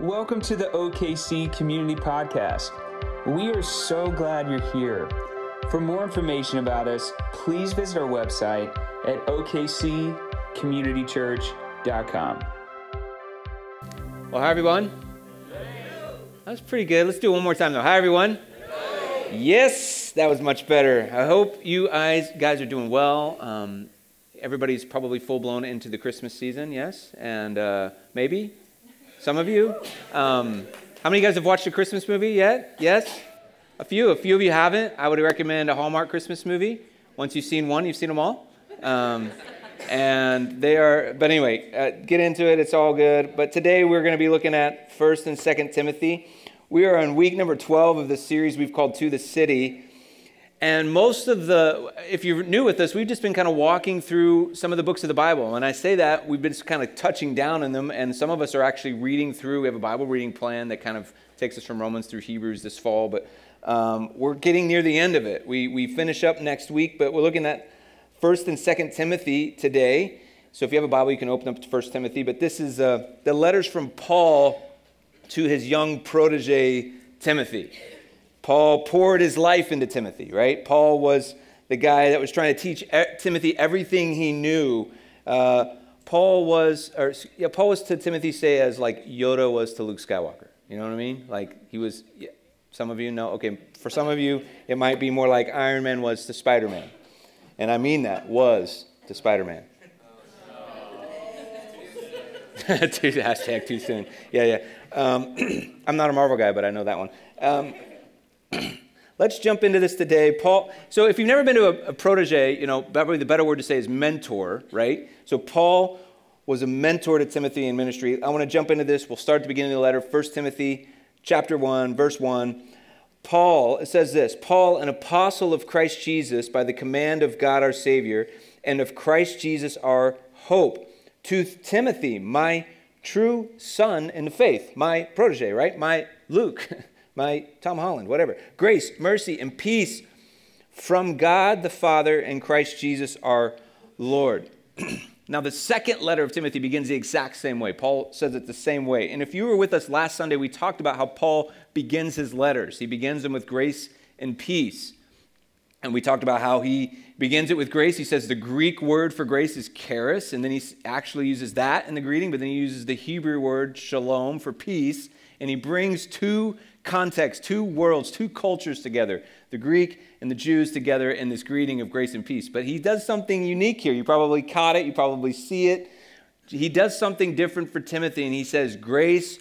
Welcome to the OKC Community Podcast. We are so glad you're here. For more information about us, please visit our website at okccommunitychurch.com. Well, hi, everyone. That was pretty good. Let's do it one more time, though. Hi, everyone. Yes, that was much better. I hope you guys, guys are doing well. Um, everybody's probably full blown into the Christmas season, yes? And uh, maybe some of you. Um, how many of you guys have watched a Christmas movie yet? Yes? A few. A few of you haven't. I would recommend a Hallmark Christmas movie. Once you've seen one, you've seen them all. Um, and they are, but anyway, uh, get into it. It's all good. But today we're going to be looking at 1st and 2nd Timothy. We are on week number 12 of the series we've called To the City. And most of the, if you're new with us, we've just been kind of walking through some of the books of the Bible. And I say that, we've been kind of touching down in them. And some of us are actually reading through. We have a Bible reading plan that kind of takes us from Romans through Hebrews this fall. But um, we're getting near the end of it. We, we finish up next week, but we're looking at 1st and 2nd Timothy today. So if you have a Bible, you can open up to 1st Timothy. But this is uh, the letters from Paul to his young protege, Timothy. Paul poured his life into Timothy, right? Paul was the guy that was trying to teach Timothy everything he knew. Uh, Paul was, or yeah, Paul was to Timothy, say, as like Yoda was to Luke Skywalker. You know what I mean? Like he was, yeah, some of you know, okay, for some of you, it might be more like Iron Man was to Spider Man. And I mean that, was to Spider Man. hashtag too soon. Yeah, yeah. Um, I'm not a Marvel guy, but I know that one. Um, Let's jump into this today. Paul, so if you've never been to a, a, protege, you know, probably the better word to say is mentor, right? So Paul was a mentor to Timothy in ministry. I want to jump into this. We'll start at the beginning of the letter, 1 Timothy chapter 1, verse 1. Paul, it says this Paul, an apostle of Christ Jesus, by the command of God our Savior, and of Christ Jesus our hope, to Timothy, my true son in the faith, my protege, right? My Luke. my Tom Holland, whatever. Grace, mercy, and peace from God the Father and Christ Jesus our Lord. now, the second letter of Timothy begins the exact same way. Paul says it the same way. And if you were with us last Sunday, we talked about how Paul begins his letters. He begins them with grace and peace. And we talked about how he begins it with grace. He says the Greek word for grace is charis, and then he actually uses that in the greeting, but then he uses the Hebrew word shalom for peace, and he brings two context, two worlds, two cultures together the Greek and the Jews together in this greeting of grace and peace. But he does something unique here. You probably caught it, you probably see it. He does something different for Timothy, and he says, Grace,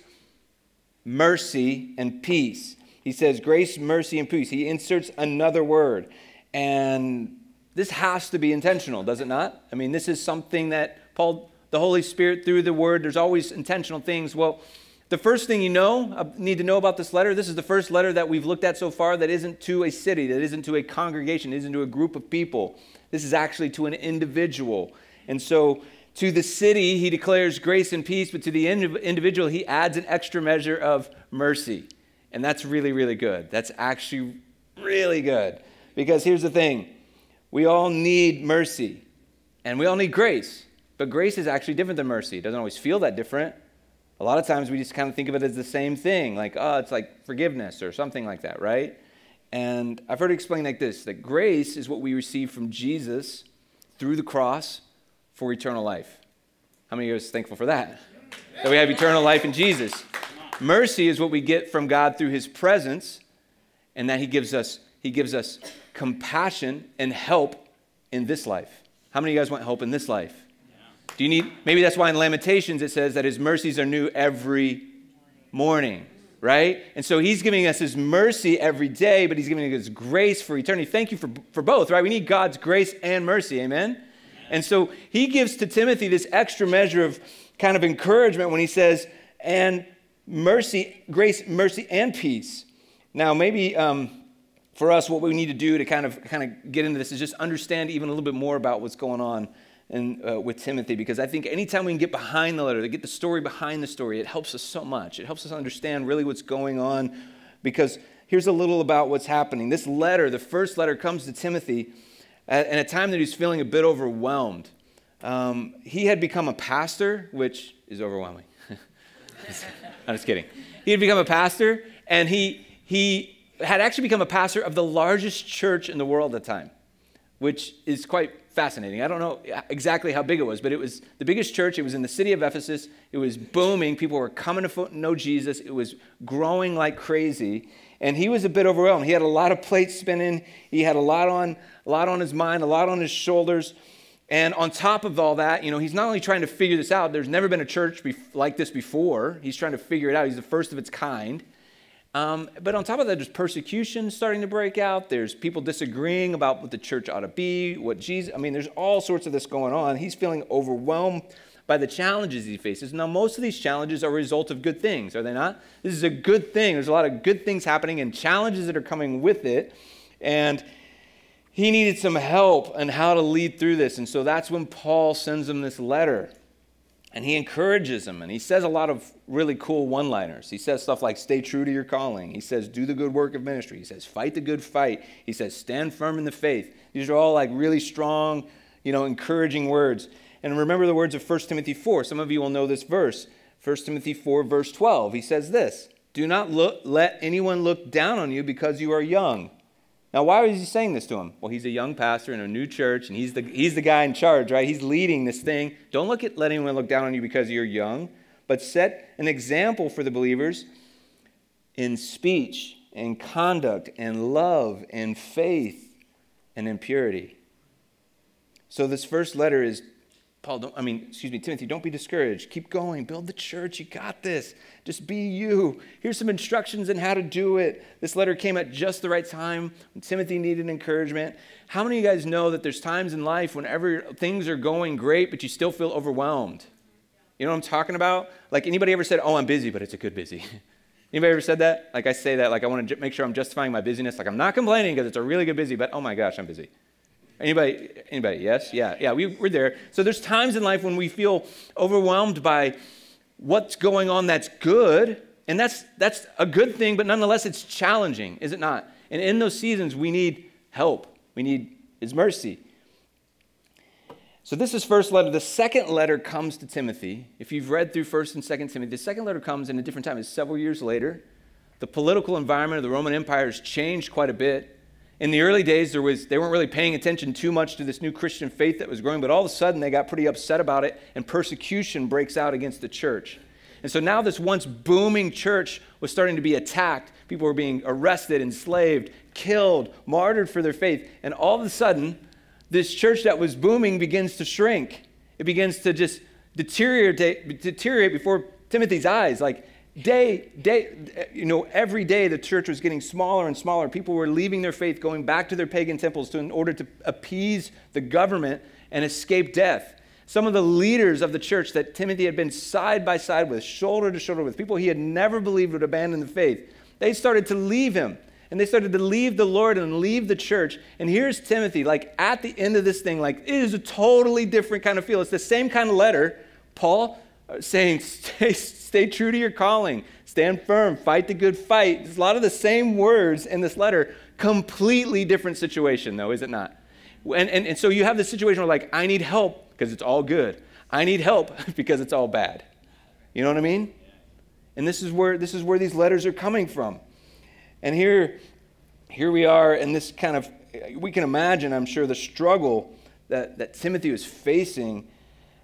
mercy, and peace. He says, Grace, mercy, and peace. He inserts another word. And this has to be intentional, does it not? I mean, this is something that Paul, the Holy Spirit, through the word, there's always intentional things. Well, the first thing you know, uh, need to know about this letter, this is the first letter that we've looked at so far that isn't to a city, that isn't to a congregation, isn't to a group of people. This is actually to an individual. And so to the city, he declares grace and peace, but to the individual, he adds an extra measure of mercy. And that's really, really good. That's actually really good. Because here's the thing we all need mercy and we all need grace. But grace is actually different than mercy. It doesn't always feel that different. A lot of times we just kind of think of it as the same thing, like, oh, it's like forgiveness or something like that, right? And I've heard it explained like this that grace is what we receive from Jesus through the cross for eternal life. How many of you are thankful for that? That we have eternal life in Jesus. Mercy is what we get from God through his presence, and that he gives us, he gives us compassion and help in this life. How many of you guys want help in this life? Do you need, maybe that's why in Lamentations it says that his mercies are new every morning, right? And so he's giving us his mercy every day, but he's giving us grace for eternity. Thank you for, for both, right? We need God's grace and mercy, amen? And so he gives to Timothy this extra measure of kind of encouragement when he says, and mercy, grace, mercy, and peace. Now, maybe um, for us, what we need to do to kind of kind of get into this is just understand even a little bit more about what's going on and uh, with Timothy because I think anytime we can get behind the letter, to get the story behind the story, it helps us so much. It helps us understand really what's going on because here's a little about what's happening. This letter, the first letter, comes to Timothy at, at a time that he's feeling a bit overwhelmed. Um, he had become a pastor, which is overwhelming. I'm just kidding. He had become a pastor, and he, he had actually become a pastor of the largest church in the world at the time, which is quite fascinating. I don't know exactly how big it was, but it was the biggest church. It was in the city of Ephesus. It was booming. People were coming to know Jesus. It was growing like crazy. And he was a bit overwhelmed. He had a lot of plates spinning. He had a lot on, a lot on his mind, a lot on his shoulders. And on top of all that, you know, he's not only trying to figure this out, there's never been a church like this before. He's trying to figure it out. He's the first of its kind. Um, but on top of that, there's persecution starting to break out. There's people disagreeing about what the church ought to be, what Jesus, I mean, there's all sorts of this going on. He's feeling overwhelmed by the challenges he faces. Now, most of these challenges are a result of good things, are they not? This is a good thing. There's a lot of good things happening and challenges that are coming with it. And he needed some help on how to lead through this. And so that's when Paul sends him this letter. And he encourages him. And he says a lot of really cool one liners. He says stuff like, stay true to your calling. He says, do the good work of ministry. He says, fight the good fight. He says, stand firm in the faith. These are all like really strong, you know, encouraging words. And remember the words of 1 Timothy 4. Some of you will know this verse. 1 Timothy 4, verse 12. He says this Do not look, let anyone look down on you because you are young now, why was he saying this to him? Well, he's a young pastor in a new church, and he's the, he's the guy in charge, right? He's leading this thing. Don't look at let anyone look down on you because you're young, but set an example for the believers in speech and conduct and love and faith and in purity. So this first letter is Paul, don't, I mean, excuse me, Timothy, don't be discouraged. Keep going. Build the church. You got this. Just be you. Here's some instructions on how to do it. This letter came at just the right time when Timothy needed encouragement. How many of you guys know that there's times in life whenever things are going great, but you still feel overwhelmed? You know what I'm talking about? Like anybody ever said, "Oh, I'm busy, but it's a good busy." Anybody ever said that? Like I say that, like I want to make sure I'm justifying my busyness. Like I'm not complaining because it's a really good busy, but oh my gosh, I'm busy. Anybody? Anybody? Yes? Yeah. Yeah. We, we're there. So there's times in life when we feel overwhelmed by what's going on that's good, and that's that's a good thing, but nonetheless it's challenging, is it not? And in those seasons we need help. We need His mercy. So this is first letter. The second letter comes to Timothy. If you've read through First and Second Timothy, the second letter comes in a different time. It's several years later. The political environment of the Roman Empire has changed quite a bit. In the early days, there was, they weren't really paying attention too much to this new Christian faith that was growing, but all of a sudden they got pretty upset about it, and persecution breaks out against the church. And so now this once booming church was starting to be attacked. People were being arrested, enslaved, killed, martyred for their faith. And all of a sudden, this church that was booming begins to shrink. It begins to just deteriorate, deteriorate before Timothy's eyes. Like day, day, you know, every day the church was getting smaller and smaller. People were leaving their faith, going back to their pagan temples to, in order to appease the government and escape death. Some of the leaders of the church that Timothy had been side by side with, shoulder to shoulder with, people he had never believed would abandon the faith, they started to leave him. And they started to leave the Lord and leave the church. And here's Timothy, like at the end of this thing, like it is a totally different kind of feel. It's the same kind of letter. Paul uh, saying, stay, stay true to your calling, stand firm, fight the good fight. There's a lot of the same words in this letter, completely different situation, though, is it not? And, and, and so you have this situation where, like, I need help because it's all good. I need help because it's all bad. You know what I mean? And this is where this is where these letters are coming from. And here, here we are, and this kind of we can imagine, I'm sure, the struggle that, that Timothy was facing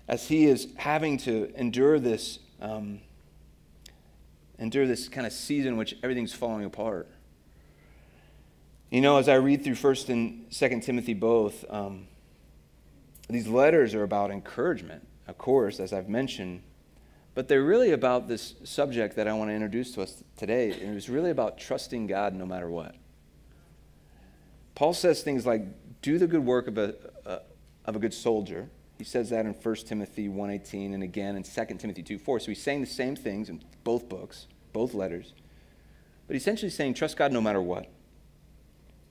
as he is having to endure this, um, endure this kind of season in which everything's falling apart. You know, as I read through First and Second Timothy both, um, these letters are about encouragement, of course, as I've mentioned, but they're really about this subject that I want to introduce to us today. And it's really about trusting God no matter what. Paul says things like, "Do the good work of a, a of a good soldier." He says that in 1 Timothy 1.18 and again in 2 Timothy 2.4. So he's saying the same things in both books, both letters. But essentially saying, trust God no matter what.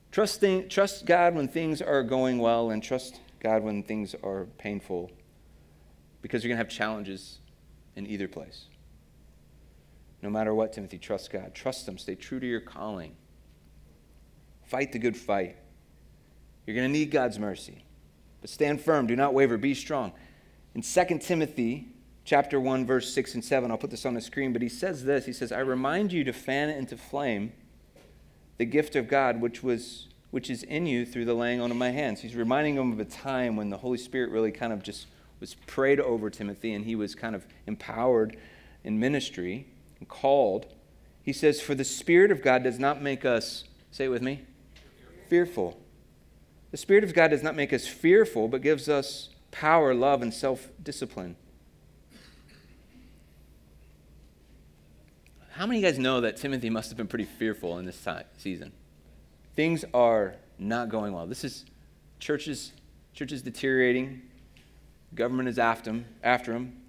Trust, trust God when things are going well and trust God when things are painful because you're going to have challenges in either place. No matter what, Timothy, trust God. Trust Him. Stay true to your calling. Fight the good fight. You're going to need God's mercy. But stand firm, do not waver, be strong. In 2 Timothy chapter 1, verse 6 and 7. I'll put this on the screen, but he says this He says, I remind you to fan into flame the gift of God which was which is in you through the laying on of my hands. He's reminding him of a time when the Holy Spirit really kind of just was prayed over Timothy and he was kind of empowered in ministry and called. He says, For the Spirit of God does not make us, say it with me, fearful. The Spirit of God does not make us fearful, but gives us power, love, and self discipline. How many of you guys know that Timothy must have been pretty fearful in this time, season? Things are not going well. This is churches, churches deteriorating. Government is after him, after him.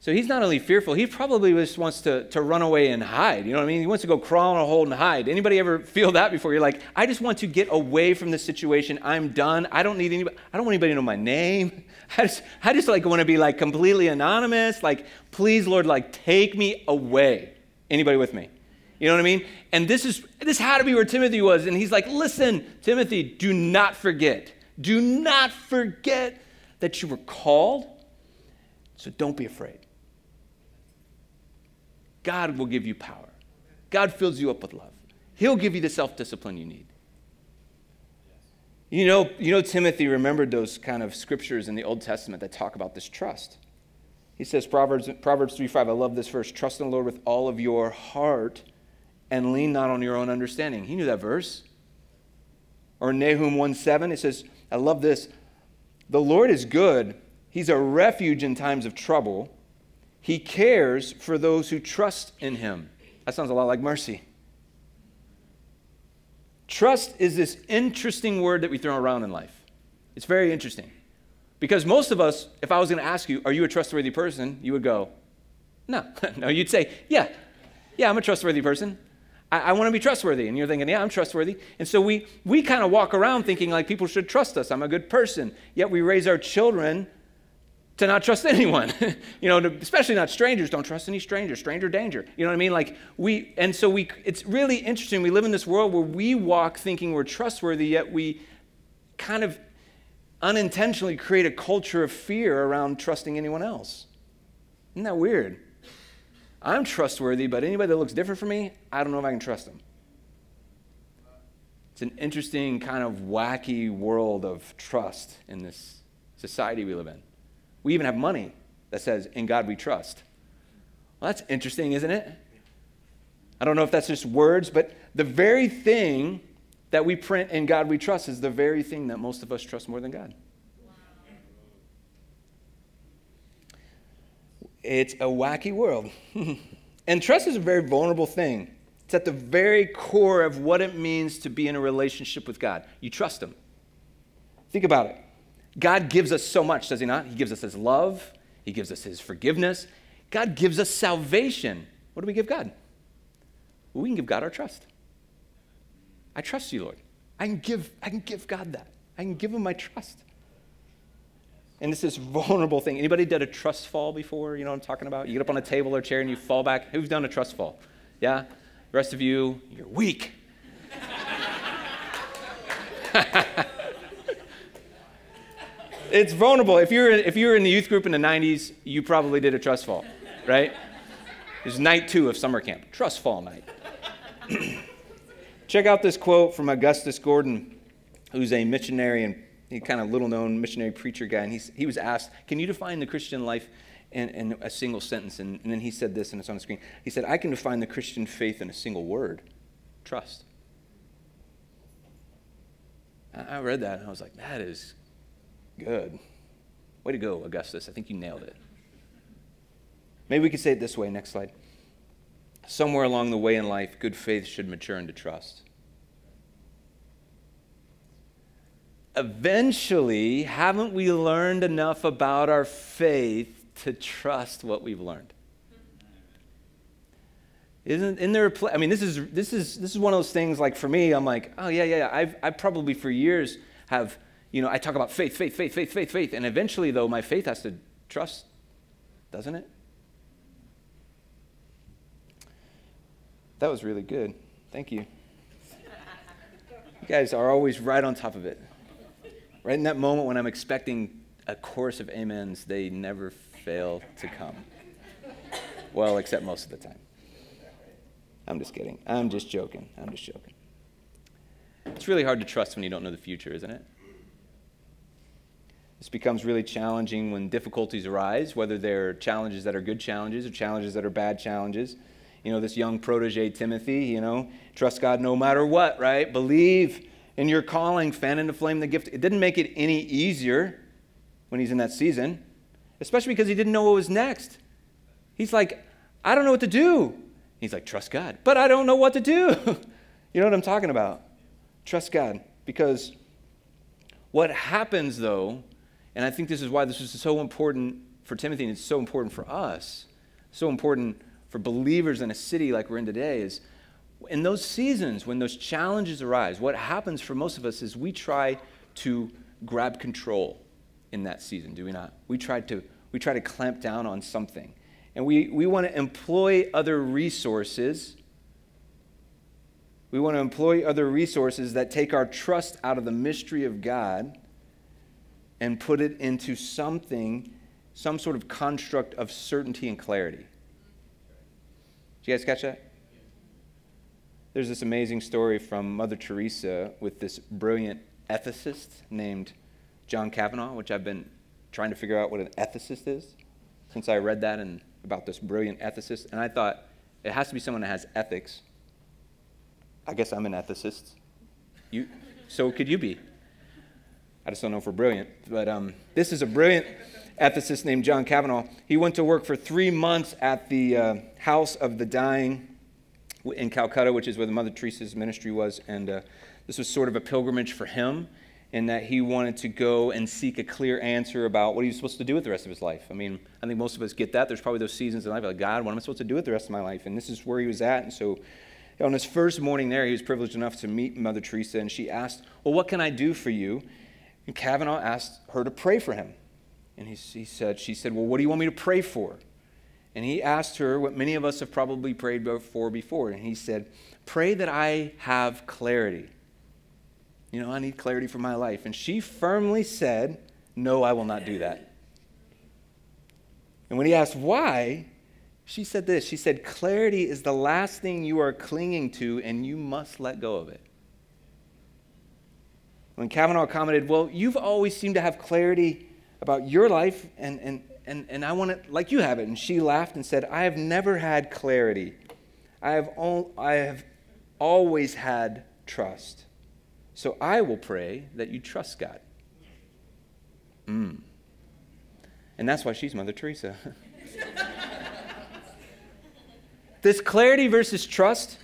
So he's not only fearful, he probably just wants to, to run away and hide. You know what I mean? He wants to go crawl in a hole and hide. Anybody ever feel that before? You're like, I just want to get away from this situation. I'm done. I don't need anybody. I don't want anybody to know my name. I just, I just like want to be like completely anonymous. Like, please, Lord, like take me away. Anybody with me? You know what I mean? And this is this had to be where Timothy was. And he's like, listen, Timothy, do not forget. Do not forget that you were called. So don't be afraid. God will give you power. God fills you up with love. He'll give you the self discipline you need. You know, you know, Timothy remembered those kind of scriptures in the Old Testament that talk about this trust. He says, Proverbs, Proverbs 3 5, I love this verse trust in the Lord with all of your heart and lean not on your own understanding. He knew that verse. Or Nahum 1 7, it says, I love this. The Lord is good, He's a refuge in times of trouble. He cares for those who trust in him. That sounds a lot like mercy. Trust is this interesting word that we throw around in life. It's very interesting. Because most of us, if I was going to ask you, are you a trustworthy person? You would go, no. no, you'd say, yeah, yeah, I'm a trustworthy person. I, I want to be trustworthy. And you're thinking, yeah, I'm trustworthy. And so we, we kind of walk around thinking like people should trust us. I'm a good person. Yet we raise our children to not trust anyone. You know to, especially not strangers. Don't trust any stranger. Stranger danger. You know what i mean? Like we and so we it's really interesting. We live in this world where we walk thinking we're trustworthy yet we kind of unintentionally create a culture of fear around trusting anyone else. Isn't that weird? I'm trustworthy but anybody that looks different from me i don't know if i can trust them. It's an interesting kind of wacky world of trust in this society we live in we even have money that says, In God we trust. Well, that's interesting, isn't it? I don't know if that's just words, but the very thing that we print in God we trust is the very thing that most of us trust more than God. It's a wacky world. and trust is a very vulnerable thing. It's at the very core of what it means to be in a relationship with God. You trust Him. Think about it. God gives us so much, does He not? He gives us His love, He gives us His forgiveness. God gives us salvation. What do we give God? Well, we can give God our trust. I trust you, Lord. I can give, I can give God that. I can give Him my trust. And it's this vulnerable thing. Anybody did a trust fall before? You know what I'm talking about? You get up on a table or chair and you fall back. Who's done a trust fall? Yeah? The rest of you, you're weak. it's vulnerable. If you're, if you were in the youth group in the 90s, you probably did a trust fall, right? It's night two of summer camp, trust fall night. Check out this quote from Augustus Gordon, who's a missionary and he kind of little known missionary preacher guy. And he's, he was asked, Can you define the Christian life in, in a single sentence? And, and then he said this, and it's on the screen. He said, I can define the Christian faith in a single word trust. I read that and I was like, that is Good. Way to go, Augustus. I think you nailed it. Maybe we could say it this way. Next slide. Somewhere along the way in life, good faith should mature into trust. Eventually, haven't we learned enough about our faith to trust what we've learned? Isn't in there? I mean, this is this is this is one of those things. Like for me, I'm like, oh yeah, yeah. yeah. I've I probably for years have you know, I talk about faith, faith, faith, faith, faith, faith. And eventually, though, my faith has to trust, doesn't it? That was really good. Thank you. You guys are always right on top of it. Right in that moment when I'm expecting a chorus of amens, they never fail to come. Well, except most of the time. I'm just kidding. I'm just joking. I'm just joking. It's really hard to trust when you don't know the future, isn't it? This becomes really challenging when difficulties arise, whether they're challenges that are good challenges or challenges that are bad challenges. You know, this young protege, Timothy, you know, trust God no matter what, right? Believe in your calling, fan into flame the gift. It didn't make it any easier when he's in that season, especially because he didn't know what was next. He's like, I don't know what to do. He's like, trust God. But I don't know what to do. you know what I'm talking about? Trust God. Because what happens, though, and I think this is why this is so important for Timothy and it's so important for us, so important for believers in a city like we're in today, is in those seasons when those challenges arise, what happens for most of us is we try to grab control in that season, do we not? We try to, we try to clamp down on something. And we, we want to employ other resources. We want to employ other resources that take our trust out of the mystery of God and put it into something, some sort of construct of certainty and clarity. Did you guys catch that? There's this amazing story from Mother Teresa with this brilliant ethicist named John Kavanaugh, which I've been trying to figure out what an ethicist is since I read that and about this brilliant ethicist. And I thought it has to be someone that has ethics. I guess I'm an ethicist. You, so could you be? I just don't know if we're brilliant. But um, this is a brilliant ethicist named John Kavanaugh. He went to work for three months at the uh, House of the Dying in Calcutta, which is where the Mother Teresa's ministry was. And uh, this was sort of a pilgrimage for him in that he wanted to go and seek a clear answer about what he was supposed to do with the rest of his life. I mean, I think most of us get that. There's probably those seasons in life like, God, what am I supposed to do with the rest of my life? And this is where he was at. And so on his first morning there, he was privileged enough to meet Mother Teresa, and she asked, Well, what can I do for you? And Kavanaugh asked her to pray for him. And he, he said, she said, Well, what do you want me to pray for? And he asked her what many of us have probably prayed for before. And he said, Pray that I have clarity. You know, I need clarity for my life. And she firmly said, No, I will not do that. And when he asked why, she said this She said, Clarity is the last thing you are clinging to, and you must let go of it. When Kavanaugh commented, Well, you've always seemed to have clarity about your life, and, and, and, and I want it like you have it. And she laughed and said, I have never had clarity. I have, al- I have always had trust. So I will pray that you trust God. Mm. And that's why she's Mother Teresa. this clarity versus trust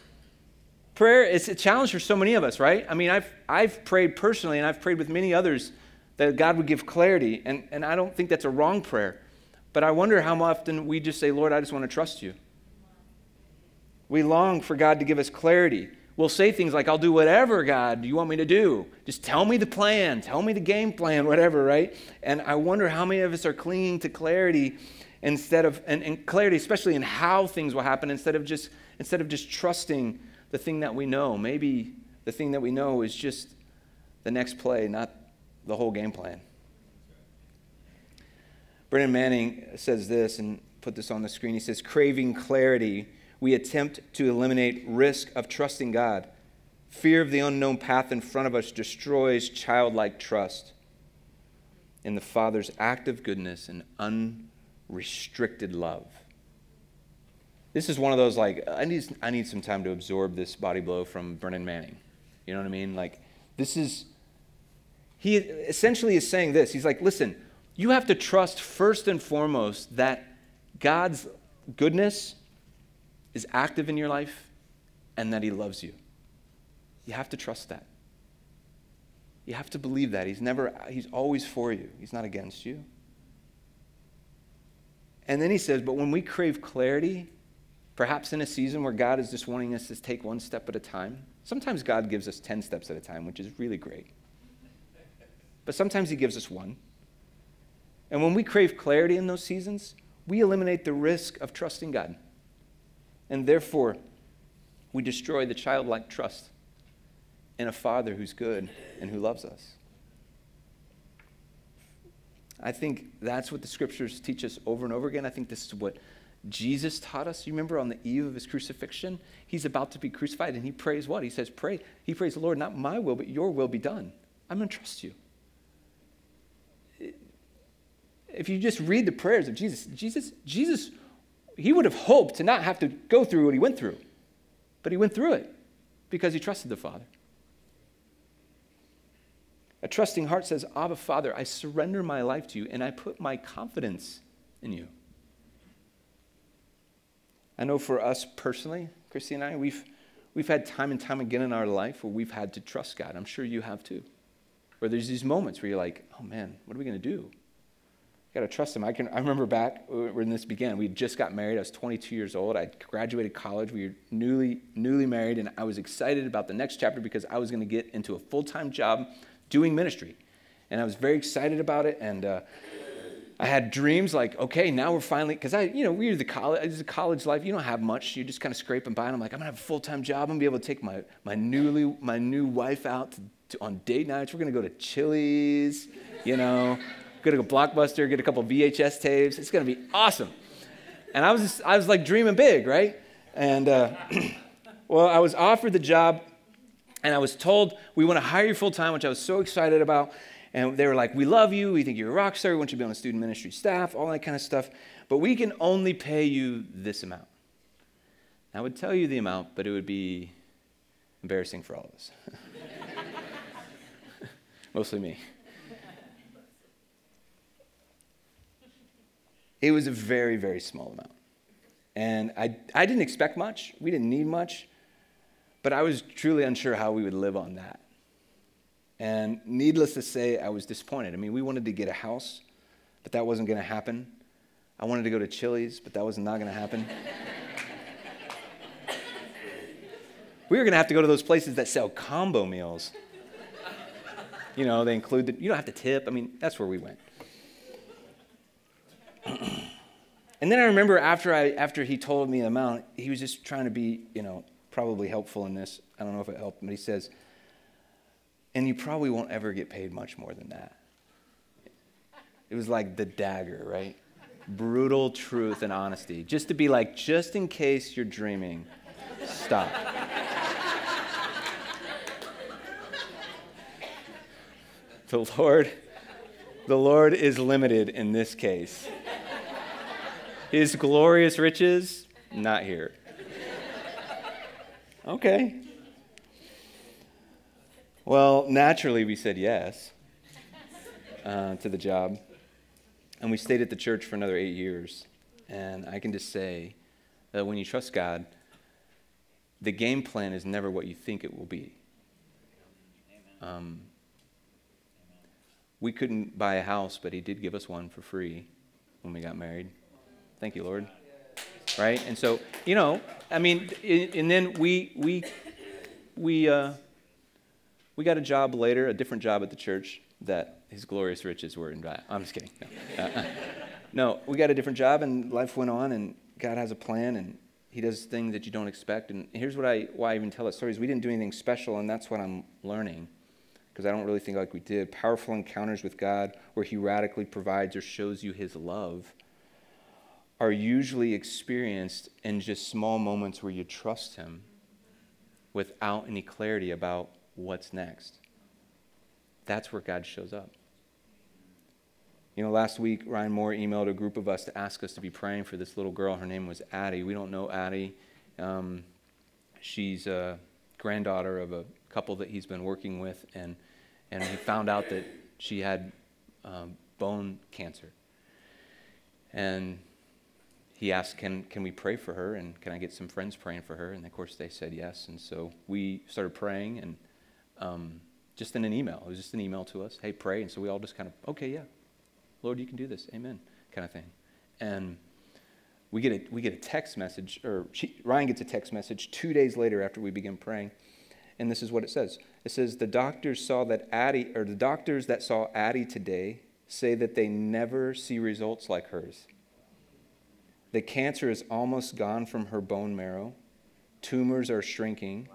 Prayer is a challenge for so many of us, right? I mean, I've, I've prayed personally and I've prayed with many others that God would give clarity, and, and I don't think that's a wrong prayer. But I wonder how often we just say, Lord, I just want to trust you. We long for God to give us clarity. We'll say things like, I'll do whatever, God, you want me to do. Just tell me the plan, tell me the game plan, whatever, right? And I wonder how many of us are clinging to clarity instead of, and, and clarity, especially in how things will happen, instead of just, instead of just trusting the thing that we know. Maybe the thing that we know is just the next play, not the whole game plan. Brennan Manning says this, and put this on the screen. He says, Craving clarity, we attempt to eliminate risk of trusting God. Fear of the unknown path in front of us destroys childlike trust in the Father's active goodness and unrestricted love. This is one of those like I need I need some time to absorb this body blow from Brennan Manning. You know what I mean? Like this is he essentially is saying this. He's like, "Listen, you have to trust first and foremost that God's goodness is active in your life and that he loves you. You have to trust that. You have to believe that. He's never he's always for you. He's not against you. And then he says, but when we crave clarity, Perhaps in a season where God is just wanting us to take one step at a time. Sometimes God gives us 10 steps at a time, which is really great. But sometimes He gives us one. And when we crave clarity in those seasons, we eliminate the risk of trusting God. And therefore, we destroy the childlike trust in a Father who's good and who loves us. I think that's what the scriptures teach us over and over again. I think this is what Jesus taught us. You remember on the eve of his crucifixion, he's about to be crucified and he prays what? He says, Pray. He prays, Lord, not my will, but your will be done. I'm going to trust you. If you just read the prayers of Jesus, Jesus, Jesus, he would have hoped to not have to go through what he went through, but he went through it because he trusted the Father. A trusting heart says, Abba, Father, I surrender my life to you and I put my confidence in you. I know for us personally, Christy and I, we've, we've had time and time again in our life where we've had to trust God. I'm sure you have too. Where there's these moments where you're like, oh man, what are we going to do? got to trust him. I can. I remember back when this began. We just got married. I was 22 years old. I graduated college. We were newly newly married, and I was excited about the next chapter because I was going to get into a full time job doing ministry, and I was very excited about it. And uh, I had dreams like, okay, now we're finally, because I, you know, we are the college, a college life. You don't have much. You're just kind of scraping by. And I'm like, I'm gonna have a full time job. I'm gonna be able to take my my newly my new wife out to, to, on date nights. We're gonna go to Chili's, you know, go to a Blockbuster, get a couple VHS tapes. It's gonna be awesome. And I was just, I was like dreaming big, right? And uh, well, I was offered the job, and I was told we want to hire you full time, which I was so excited about. And they were like, We love you. We think you're a rock star. We want you to be on the student ministry staff, all that kind of stuff. But we can only pay you this amount. I would tell you the amount, but it would be embarrassing for all of us. Mostly me. It was a very, very small amount. And I, I didn't expect much. We didn't need much. But I was truly unsure how we would live on that. And needless to say, I was disappointed. I mean, we wanted to get a house, but that wasn't going to happen. I wanted to go to Chili's, but that was not going to happen. we were going to have to go to those places that sell combo meals. You know, they include, the, you don't have to tip. I mean, that's where we went. and then I remember after, I, after he told me the amount, he was just trying to be, you know, probably helpful in this. I don't know if it helped, but he says, and you probably won't ever get paid much more than that. It was like the dagger, right? Brutal truth and honesty. Just to be like, just in case you're dreaming, stop. the Lord, the Lord is limited in this case. His glorious riches, not here. Okay. Well, naturally, we said yes uh, to the job. And we stayed at the church for another eight years. And I can just say that when you trust God, the game plan is never what you think it will be. Um, we couldn't buy a house, but He did give us one for free when we got married. Thank you, Lord. Right? And so, you know, I mean, and then we, we, we, uh, we got a job later, a different job at the church that his glorious riches were in. I'm just kidding. No. Uh, no, we got a different job and life went on and God has a plan and he does things that you don't expect. And here's what I, why I even tell that story is we didn't do anything special and that's what I'm learning because I don't really think like we did. Powerful encounters with God where he radically provides or shows you his love are usually experienced in just small moments where you trust him without any clarity about what's next. That's where God shows up. You know, last week, Ryan Moore emailed a group of us to ask us to be praying for this little girl. Her name was Addie. We don't know Addie. Um, she's a granddaughter of a couple that he's been working with, and, and he found out that she had um, bone cancer. And he asked, can, can we pray for her? And can I get some friends praying for her? And of course, they said yes. And so we started praying, and um, just in an email. It was just an email to us. Hey, pray. And so we all just kind of, okay, yeah, Lord, you can do this. Amen, kind of thing. And we get a, we get a text message, or she, Ryan gets a text message two days later after we begin praying. And this is what it says. It says, the doctors saw that Addie, or the doctors that saw Addie today say that they never see results like hers. The cancer is almost gone from her bone marrow. Tumors are shrinking.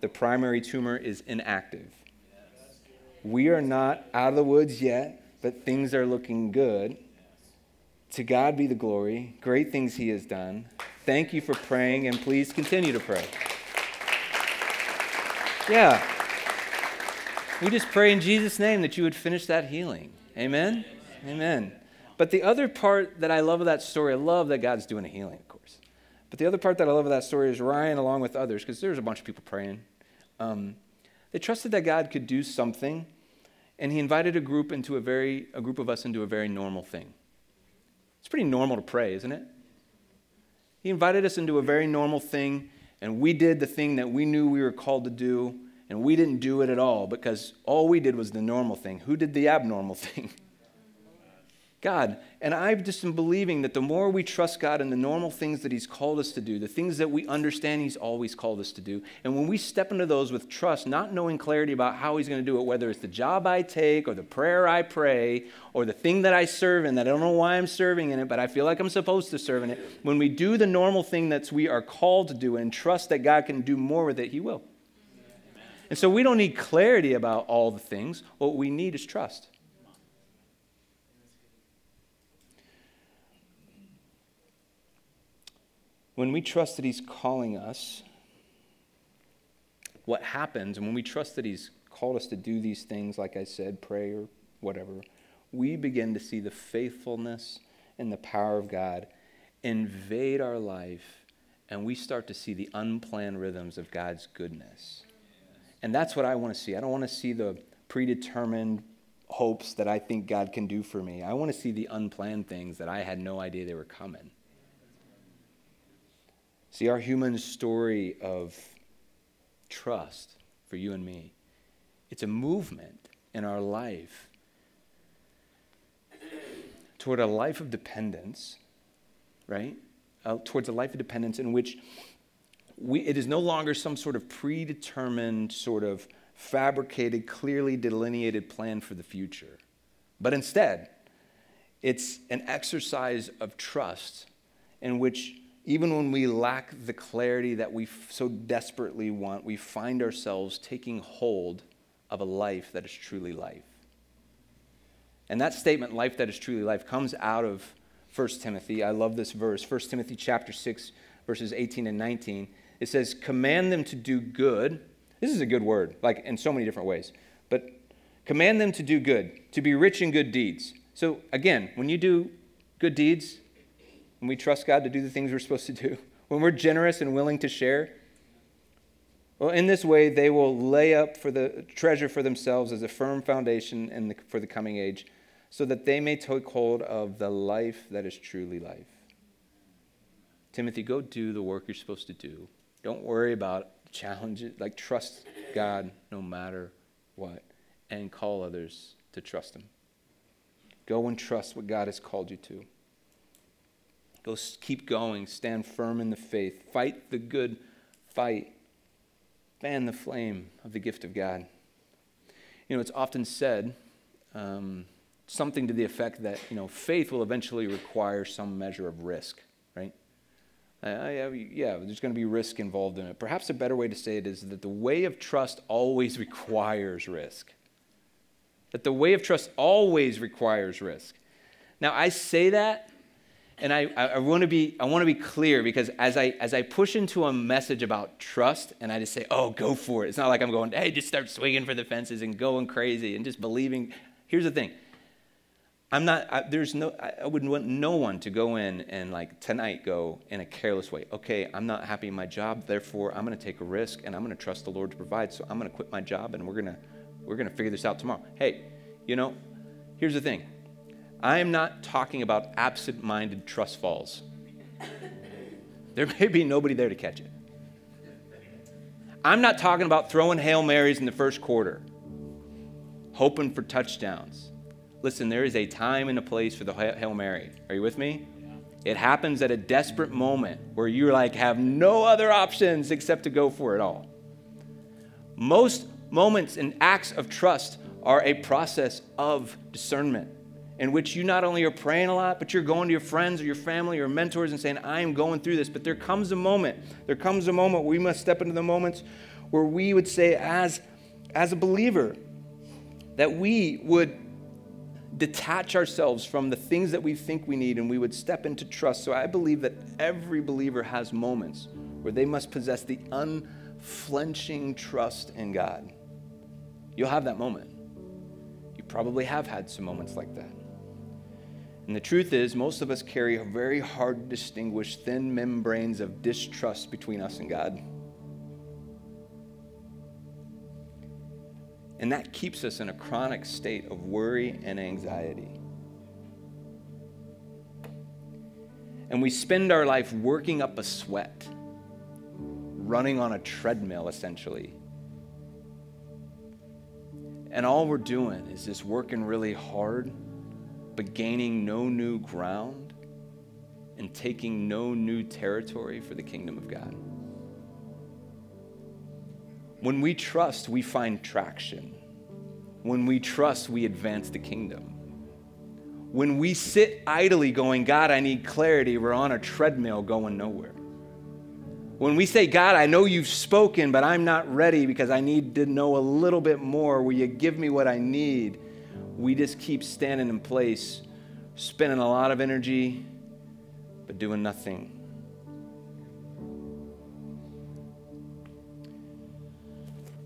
The primary tumor is inactive. We are not out of the woods yet, but things are looking good. To God be the glory. Great things He has done. Thank you for praying, and please continue to pray. Yeah. We just pray in Jesus' name that you would finish that healing. Amen? Amen. But the other part that I love of that story, I love that God's doing a healing, of course. But the other part that I love of that story is Ryan, along with others, because there's a bunch of people praying. Um, they trusted that God could do something, and He invited a group into a very a group of us into a very normal thing. It's pretty normal to pray, isn't it? He invited us into a very normal thing, and we did the thing that we knew we were called to do, and we didn't do it at all because all we did was the normal thing. Who did the abnormal thing? God. And I've just been believing that the more we trust God in the normal things that He's called us to do, the things that we understand He's always called us to do, and when we step into those with trust, not knowing clarity about how He's going to do it, whether it's the job I take or the prayer I pray or the thing that I serve in that I don't know why I'm serving in it, but I feel like I'm supposed to serve in it, when we do the normal thing that we are called to do and trust that God can do more with it, He will. And so we don't need clarity about all the things. What we need is trust. When we trust that He's calling us, what happens, and when we trust that He's called us to do these things, like I said, pray or whatever, we begin to see the faithfulness and the power of God invade our life, and we start to see the unplanned rhythms of God's goodness. And that's what I want to see. I don't want to see the predetermined hopes that I think God can do for me. I want to see the unplanned things that I had no idea they were coming. See, our human story of trust for you and me, it's a movement in our life toward a life of dependence, right? Uh, towards a life of dependence in which we, it is no longer some sort of predetermined, sort of fabricated, clearly delineated plan for the future. But instead, it's an exercise of trust in which even when we lack the clarity that we so desperately want, we find ourselves taking hold of a life that is truly life. And that statement, life that is truly life, comes out of 1 Timothy. I love this verse. 1 Timothy chapter 6, verses 18 and 19. It says, command them to do good. This is a good word, like in so many different ways. But command them to do good, to be rich in good deeds. So again, when you do good deeds, when we trust God to do the things we're supposed to do, when we're generous and willing to share, well, in this way, they will lay up for the treasure for themselves as a firm foundation the, for the coming age, so that they may take hold of the life that is truly life. Timothy, go do the work you're supposed to do. Don't worry about challenges. Like, trust God no matter what, and call others to trust Him. Go and trust what God has called you to. Go keep going. Stand firm in the faith. Fight the good fight. Fan the flame of the gift of God. You know, it's often said um, something to the effect that, you know, faith will eventually require some measure of risk, right? Uh, yeah, there's going to be risk involved in it. Perhaps a better way to say it is that the way of trust always requires risk. That the way of trust always requires risk. Now, I say that and I, I, want to be I want to be clear because as I as I push into a message about trust and I just say, oh, go for it. It's not like I'm going, hey, just start swinging for the fences and going crazy and just believing. Here's the thing. I'm not. I, there's no. I wouldn't want no one to go in and like tonight go in a careless way. Okay, I'm not happy in my job, therefore I'm going to take a risk and I'm going to trust the Lord to provide. So I'm going to quit my job and we're gonna we're gonna figure this out tomorrow. Hey, you know, here's the thing. I am not talking about absent minded trust falls. There may be nobody there to catch it. I'm not talking about throwing Hail Marys in the first quarter, hoping for touchdowns. Listen, there is a time and a place for the Hail Mary. Are you with me? It happens at a desperate moment where you like have no other options except to go for it all. Most moments and acts of trust are a process of discernment in which you not only are praying a lot, but you're going to your friends or your family or mentors and saying, I am going through this. But there comes a moment, there comes a moment we must step into the moments where we would say, as, as a believer, that we would detach ourselves from the things that we think we need and we would step into trust. So I believe that every believer has moments where they must possess the unflinching trust in God. You'll have that moment. You probably have had some moments like that. And the truth is, most of us carry a very hard to distinguish thin membranes of distrust between us and God. And that keeps us in a chronic state of worry and anxiety. And we spend our life working up a sweat, running on a treadmill essentially. And all we're doing is just working really hard, but gaining no new ground and taking no new territory for the kingdom of God. When we trust, we find traction. When we trust, we advance the kingdom. When we sit idly going, God, I need clarity, we're on a treadmill going nowhere. When we say, God, I know you've spoken, but I'm not ready because I need to know a little bit more, will you give me what I need? We just keep standing in place, spending a lot of energy, but doing nothing.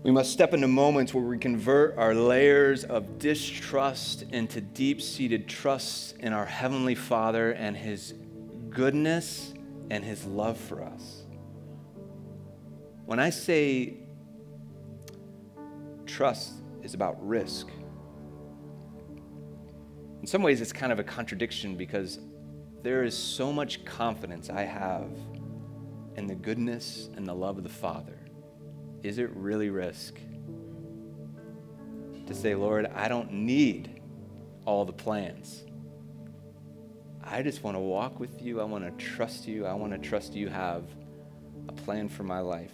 We must step into moments where we convert our layers of distrust into deep seated trust in our Heavenly Father and His goodness and His love for us. When I say trust is about risk, in some ways it's kind of a contradiction because there is so much confidence I have in the goodness and the love of the Father is it really risk to say, Lord, I don't need all the plans? I just want to walk with you. I want to trust you. I want to trust you have a plan for my life.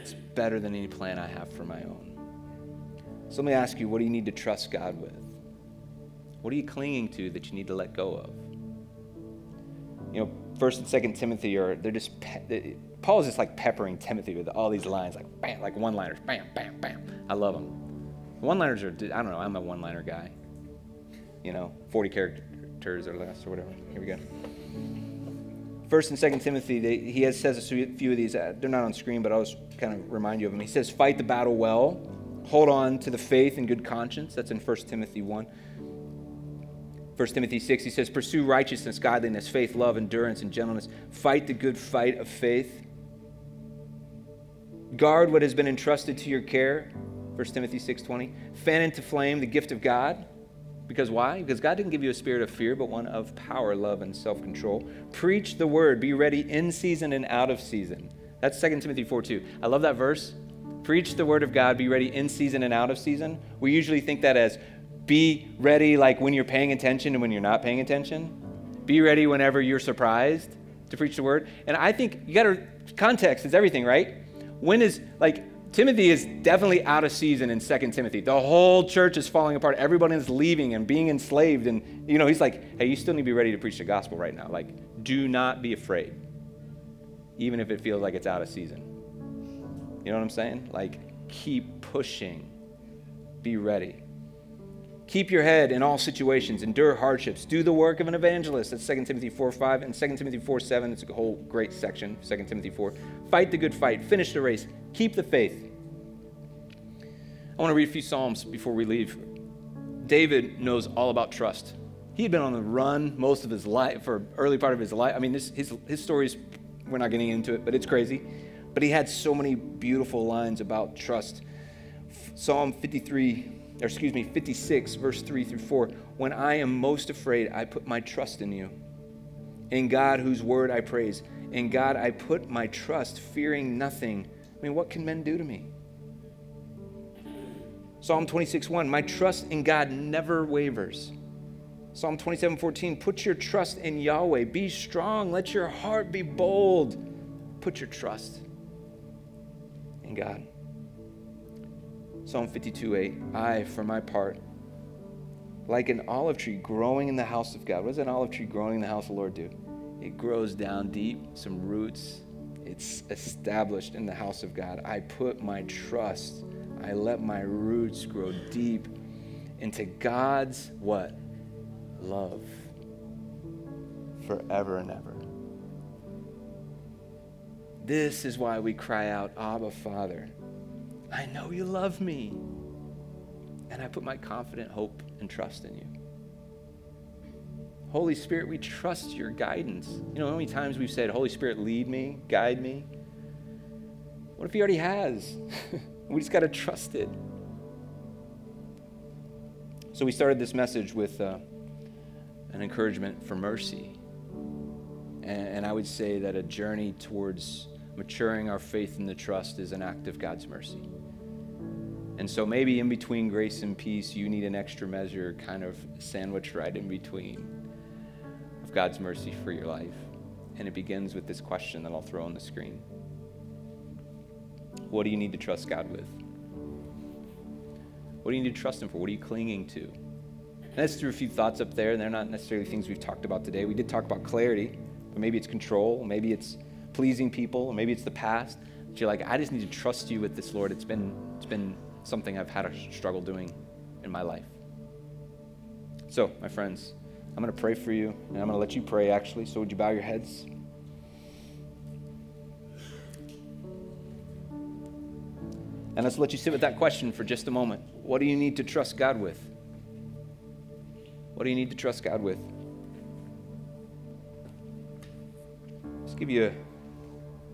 It's better than any plan I have for my own. So let me ask you what do you need to trust God with? What are you clinging to that you need to let go of? You know, First and Second Timothy are they're just Paul is just like peppering Timothy with all these lines, like bam, like one-liners, bam, bam, bam. I love them. One-liners are I don't know. I'm a one-liner guy. You know, 40 characters or less or whatever. Here we go. First and Second Timothy, they, he has, says a few of these. Uh, they're not on screen, but I'll just kind of remind you of them. He says, "Fight the battle well, hold on to the faith and good conscience." That's in First Timothy one. 1 Timothy 6, he says, Pursue righteousness, godliness, faith, love, endurance, and gentleness. Fight the good fight of faith. Guard what has been entrusted to your care. 1 Timothy 6:20. Fan into flame the gift of God. Because why? Because God didn't give you a spirit of fear, but one of power, love, and self-control. Preach the word. Be ready in season and out of season. That's 2 Timothy 4:2. I love that verse. Preach the word of God. Be ready in season and out of season. We usually think that as be ready like when you're paying attention and when you're not paying attention. Be ready whenever you're surprised to preach the word. And I think you got to context is everything, right? When is like Timothy is definitely out of season in Second Timothy. The whole church is falling apart. Everybody is leaving and being enslaved. And, you know, he's like, hey, you still need to be ready to preach the gospel right now. Like, do not be afraid, even if it feels like it's out of season. You know what I'm saying? Like, keep pushing. Be ready. Keep your head in all situations, endure hardships, do the work of an evangelist. That's 2 Timothy 4 5 and 2 Timothy 4 7. It's a whole great section, 2 Timothy 4. Fight the good fight, finish the race, keep the faith. I want to read a few Psalms before we leave. David knows all about trust. He had been on the run most of his life, for early part of his life. I mean, this, his, his story is, we're not getting into it, but it's crazy. But he had so many beautiful lines about trust. Psalm 53 or excuse me, 56, verse 3 through 4. When I am most afraid, I put my trust in you. In God, whose word I praise. In God, I put my trust, fearing nothing. I mean, what can men do to me? Psalm 26, 1. My trust in God never wavers. Psalm 27, 14. Put your trust in Yahweh. Be strong. Let your heart be bold. Put your trust in God. Psalm 52 8. I, for my part, like an olive tree growing in the house of God. What does an olive tree growing in the house of the Lord do? It grows down deep, some roots. It's established in the house of God. I put my trust, I let my roots grow deep into God's what? Love forever and ever. This is why we cry out, Abba, Father, I know you love me, and I put my confident hope and trust in you. Holy Spirit, we trust your guidance. You know, how many times we've said, Holy Spirit, lead me, guide me? What if he already has? we just got to trust it. So we started this message with uh, an encouragement for mercy. And, and I would say that a journey towards maturing our faith in the trust is an act of God's mercy. And so maybe in between grace and peace, you need an extra measure kind of sandwiched right in between of God's mercy for your life. And it begins with this question that I'll throw on the screen What do you need to trust God with? What do you need to trust Him for? What are you clinging to? And that's through a few thoughts up there, and they're not necessarily things we've talked about today. We did talk about clarity, but maybe it's control, maybe it's pleasing people, or maybe it's the past. But you're like, I just need to trust you with this, Lord. It's been, it's been something I've had a struggle doing in my life. So, my friends, I'm going to pray for you, and I'm going to let you pray actually. So, would you bow your heads? And let's let you sit with that question for just a moment. What do you need to trust God with? What do you need to trust God with? Let's give you a,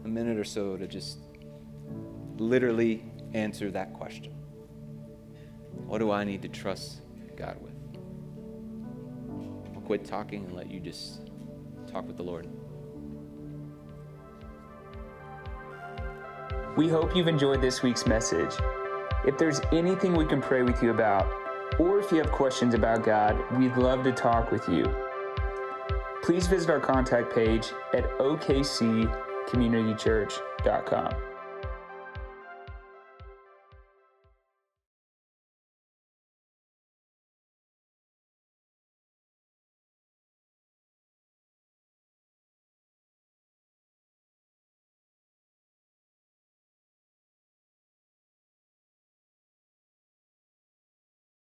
a minute or so to just literally answer that question. What do I need to trust God with? I'll quit talking and let you just talk with the Lord. We hope you've enjoyed this week's message. If there's anything we can pray with you about, or if you have questions about God, we'd love to talk with you. Please visit our contact page at okccommunitychurch.com.